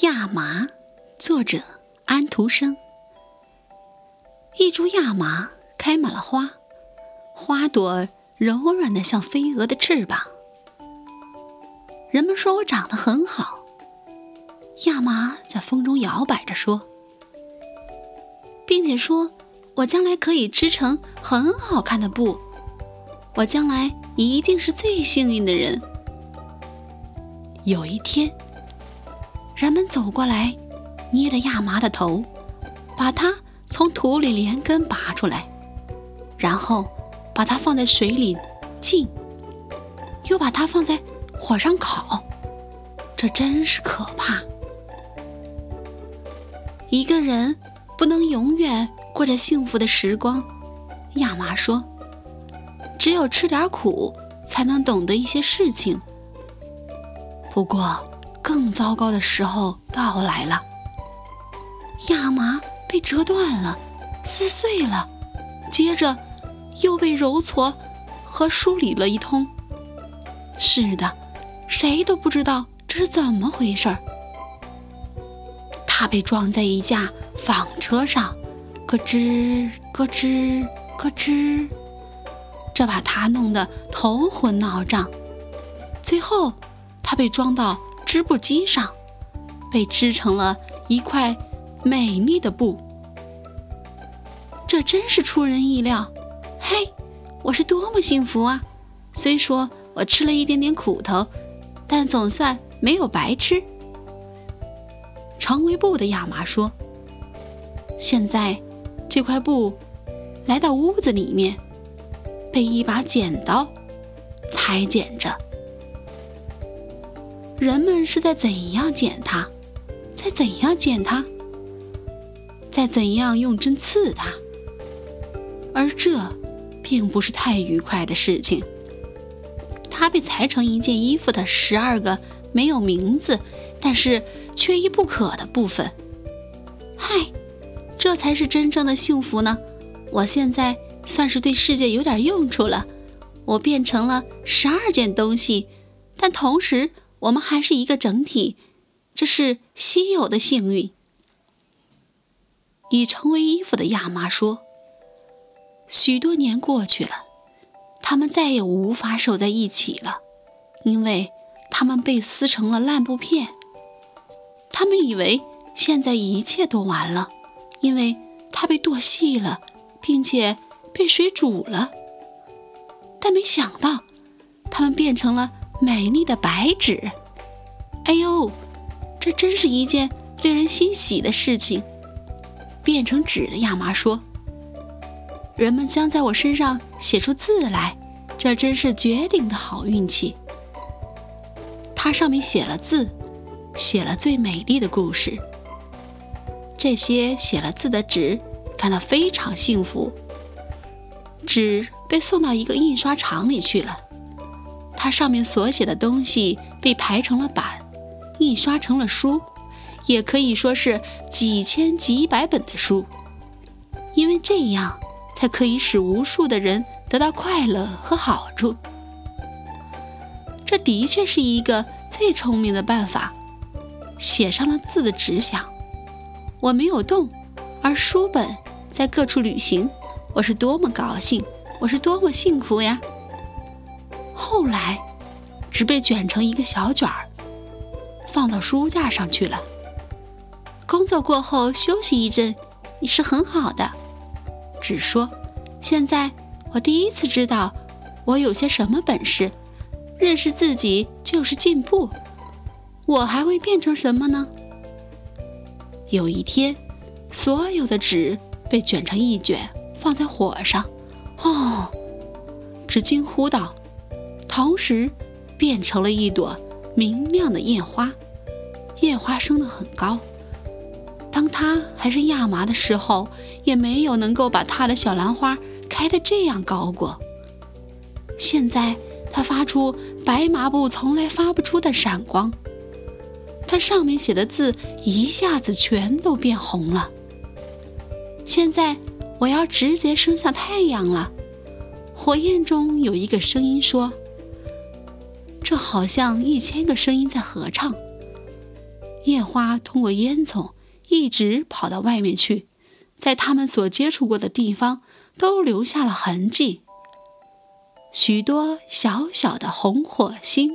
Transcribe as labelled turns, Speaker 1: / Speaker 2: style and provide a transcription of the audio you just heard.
Speaker 1: 亚麻，作者安徒生。一株亚麻开满了花，花朵柔软的像飞蛾的翅膀。人们说我长得很好。亚麻在风中摇摆着说，并且说我将来可以织成很好看的布，我将来一定是最幸运的人。有一天。人们走过来，捏着亚麻的头，把它从土里连根拔出来，然后把它放在水里浸，又把它放在火上烤。这真是可怕！一个人不能永远过着幸福的时光，亚麻说：“只有吃点苦，才能懂得一些事情。”不过。更糟糕的时候到来了，亚麻被折断了，撕碎了，接着又被揉搓和梳理了一通。是的，谁都不知道这是怎么回事儿。它被装在一架纺车上，咯吱咯吱咯吱，这把它弄得头昏脑胀。最后，它被装到。织布机上，被织成了一块美丽的布。这真是出人意料！嘿，我是多么幸福啊！虽说我吃了一点点苦头，但总算没有白吃。成为布的亚麻说：“现在，这块布来到屋子里面，被一把剪刀裁剪着。”人们是在怎样剪它，在怎样剪它，在怎样用针刺它，而这并不是太愉快的事情。它被裁成一件衣服的十二个没有名字，但是缺一不可的部分。嗨，这才是真正的幸福呢！我现在算是对世界有点用处了。我变成了十二件东西，但同时。我们还是一个整体，这是稀有的幸运。已成为衣服的亚麻说：“许多年过去了，他们再也无法守在一起了，因为他们被撕成了烂布片。他们以为现在一切都完了，因为它被剁细了，并且被水煮了。但没想到，他们变成了……”美丽的白纸，哎呦，这真是一件令人欣喜的事情。变成纸的亚麻说：“人们将在我身上写出字来，这真是绝顶的好运气。”它上面写了字，写了最美丽的故事。这些写了字的纸感到非常幸福。纸被送到一个印刷厂里去了。它上面所写的东西被排成了版，印刷成了书，也可以说是几千几百本的书，因为这样才可以使无数的人得到快乐和好处。这的确是一个最聪明的办法。写上了字的纸想：我没有动，而书本在各处旅行，我是多么高兴，我是多么幸福呀！后来，纸被卷成一个小卷儿，放到书架上去了。工作过后休息一阵，也是很好的。纸说：“现在我第一次知道我有些什么本事，认识自己就是进步。我还会变成什么呢？”有一天，所有的纸被卷成一卷，放在火上。哦，纸惊呼道。同时，变成了一朵明亮的艳花，艳花升得很高。当它还是亚麻的时候，也没有能够把它的小兰花开得这样高过。现在，它发出白麻布从来发不出的闪光，它上面写的字一下子全都变红了。现在，我要直接升向太阳了。火焰中有一个声音说。这好像一千个声音在合唱。夜花通过烟囱一直跑到外面去，在他们所接触过的地方都留下了痕迹。许多小小的红火星。